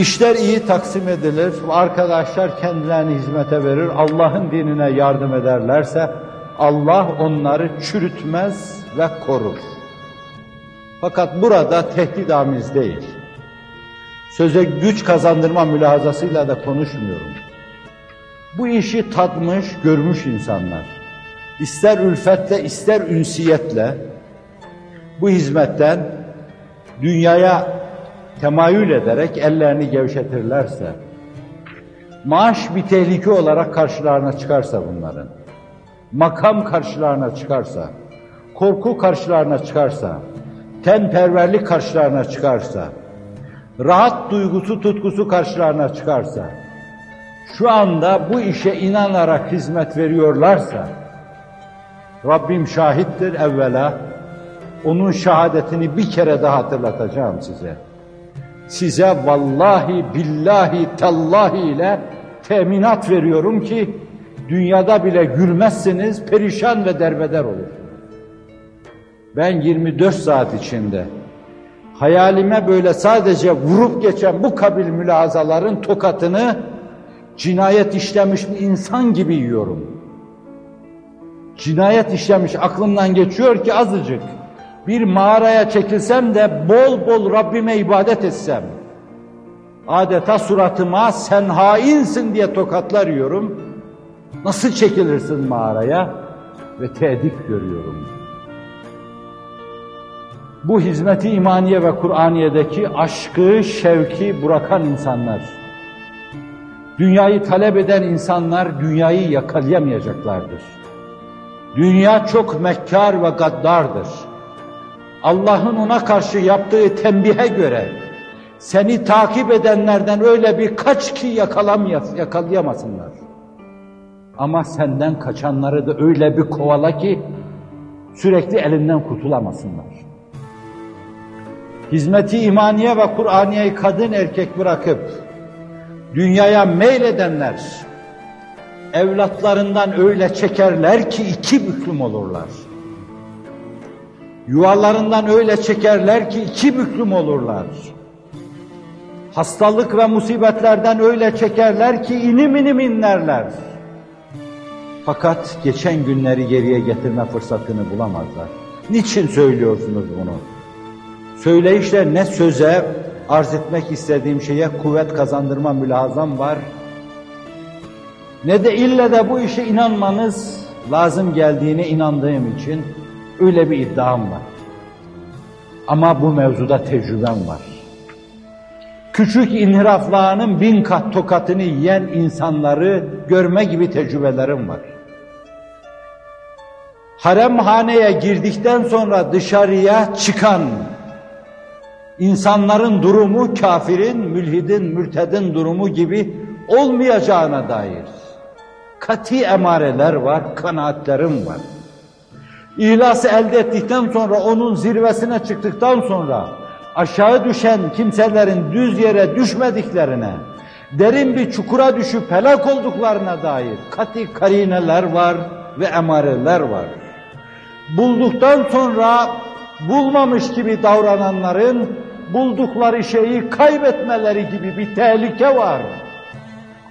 İşler iyi taksim edilir, arkadaşlar kendilerini hizmete verir, Allah'ın dinine yardım ederlerse Allah onları çürütmez ve korur. Fakat burada tehdit amiz değil. Söze güç kazandırma mülahazasıyla da konuşmuyorum. Bu işi tatmış, görmüş insanlar. İster ülfetle, ister ünsiyetle bu hizmetten dünyaya temayül ederek ellerini gevşetirlerse, maaş bir tehlike olarak karşılarına çıkarsa bunların, makam karşılarına çıkarsa, korku karşılarına çıkarsa, tenperverlik karşılarına çıkarsa, rahat duygusu, tutkusu karşılarına çıkarsa, şu anda bu işe inanarak hizmet veriyorlarsa, Rabbim şahittir evvela, onun şehadetini bir kere daha hatırlatacağım size. Size vallahi, billahi, tallahi ile teminat veriyorum ki, dünyada bile gülmezsiniz, perişan ve derbeder olursunuz. Ben 24 saat içinde hayalime böyle sadece vurup geçen bu kabil mülazaların tokatını cinayet işlemiş bir insan gibi yiyorum. Cinayet işlemiş aklımdan geçiyor ki azıcık bir mağaraya çekilsem de bol bol Rabbime ibadet etsem, adeta suratıma sen hainsin diye tokatlar yiyorum, nasıl çekilirsin mağaraya ve tehdit görüyorum. Bu hizmeti imaniye ve Kur'aniye'deki aşkı, şevki bırakan insanlar, dünyayı talep eden insanlar dünyayı yakalayamayacaklardır. Dünya çok mekkar ve gaddardır. Allah'ın ona karşı yaptığı tembihe göre seni takip edenlerden öyle bir kaç ki yakalayamasınlar. Ama senden kaçanları da öyle bir kovala ki sürekli elinden kurtulamasınlar. Hizmeti imaniye ve Kur'aniye'yi kadın erkek bırakıp dünyaya meyledenler evlatlarından öyle çekerler ki iki büklüm olurlar. Yuvalarından öyle çekerler ki iki büklüm olurlar. Hastalık ve musibetlerden öyle çekerler ki inim inim inlerler. Fakat geçen günleri geriye getirme fırsatını bulamazlar. Niçin söylüyorsunuz bunu? Söyleyişle ne söze, arz etmek istediğim şeye kuvvet kazandırma mülazam var, ne de ille de bu işe inanmanız lazım geldiğine inandığım için öyle bir iddiam var. Ama bu mevzuda tecrübem var. Küçük inhiraflarının bin kat tokatını yiyen insanları görme gibi tecrübelerim var. Haremhaneye girdikten sonra dışarıya çıkan insanların durumu kafirin, mülhidin, mürtedin durumu gibi olmayacağına dair kati emareler var, kanaatlerim var. İhlası elde ettikten sonra, onun zirvesine çıktıktan sonra aşağı düşen kimselerin düz yere düşmediklerine, derin bir çukura düşüp helak olduklarına dair kati karineler var ve emareler var. Bulduktan sonra bulmamış gibi davrananların buldukları şeyi kaybetmeleri gibi bir tehlike var.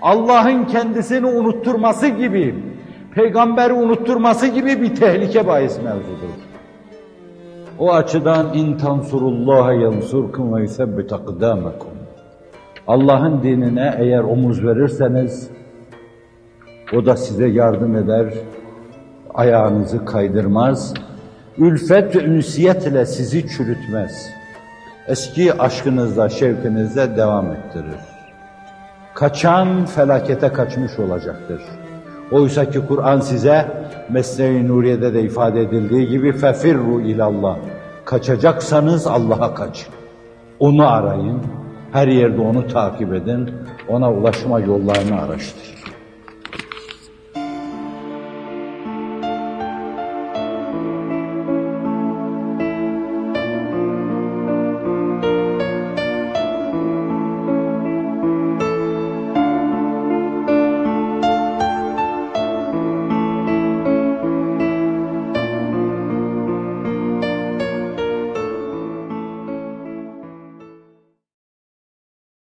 Allah'ın kendisini unutturması gibi, peygamberi unutturması gibi bir tehlike bahis mevzudur. O açıdan in tansurullaha yansurkum ve yusebbit akdamakum. Allah'ın dinine eğer omuz verirseniz o da size yardım eder, ayağınızı kaydırmaz, ülfet ve ünsiyet ile sizi çürütmez. Eski aşkınızla, şevkinizle devam ettirir. Kaçan felakete kaçmış olacaktır. Oysa ki Kur'an size Mesnevi Nuriye'de de ifade edildiği gibi fefirru ilallah. Kaçacaksanız Allah'a kaçın. Onu arayın. Her yerde onu takip edin. Ona ulaşma yollarını araştırın.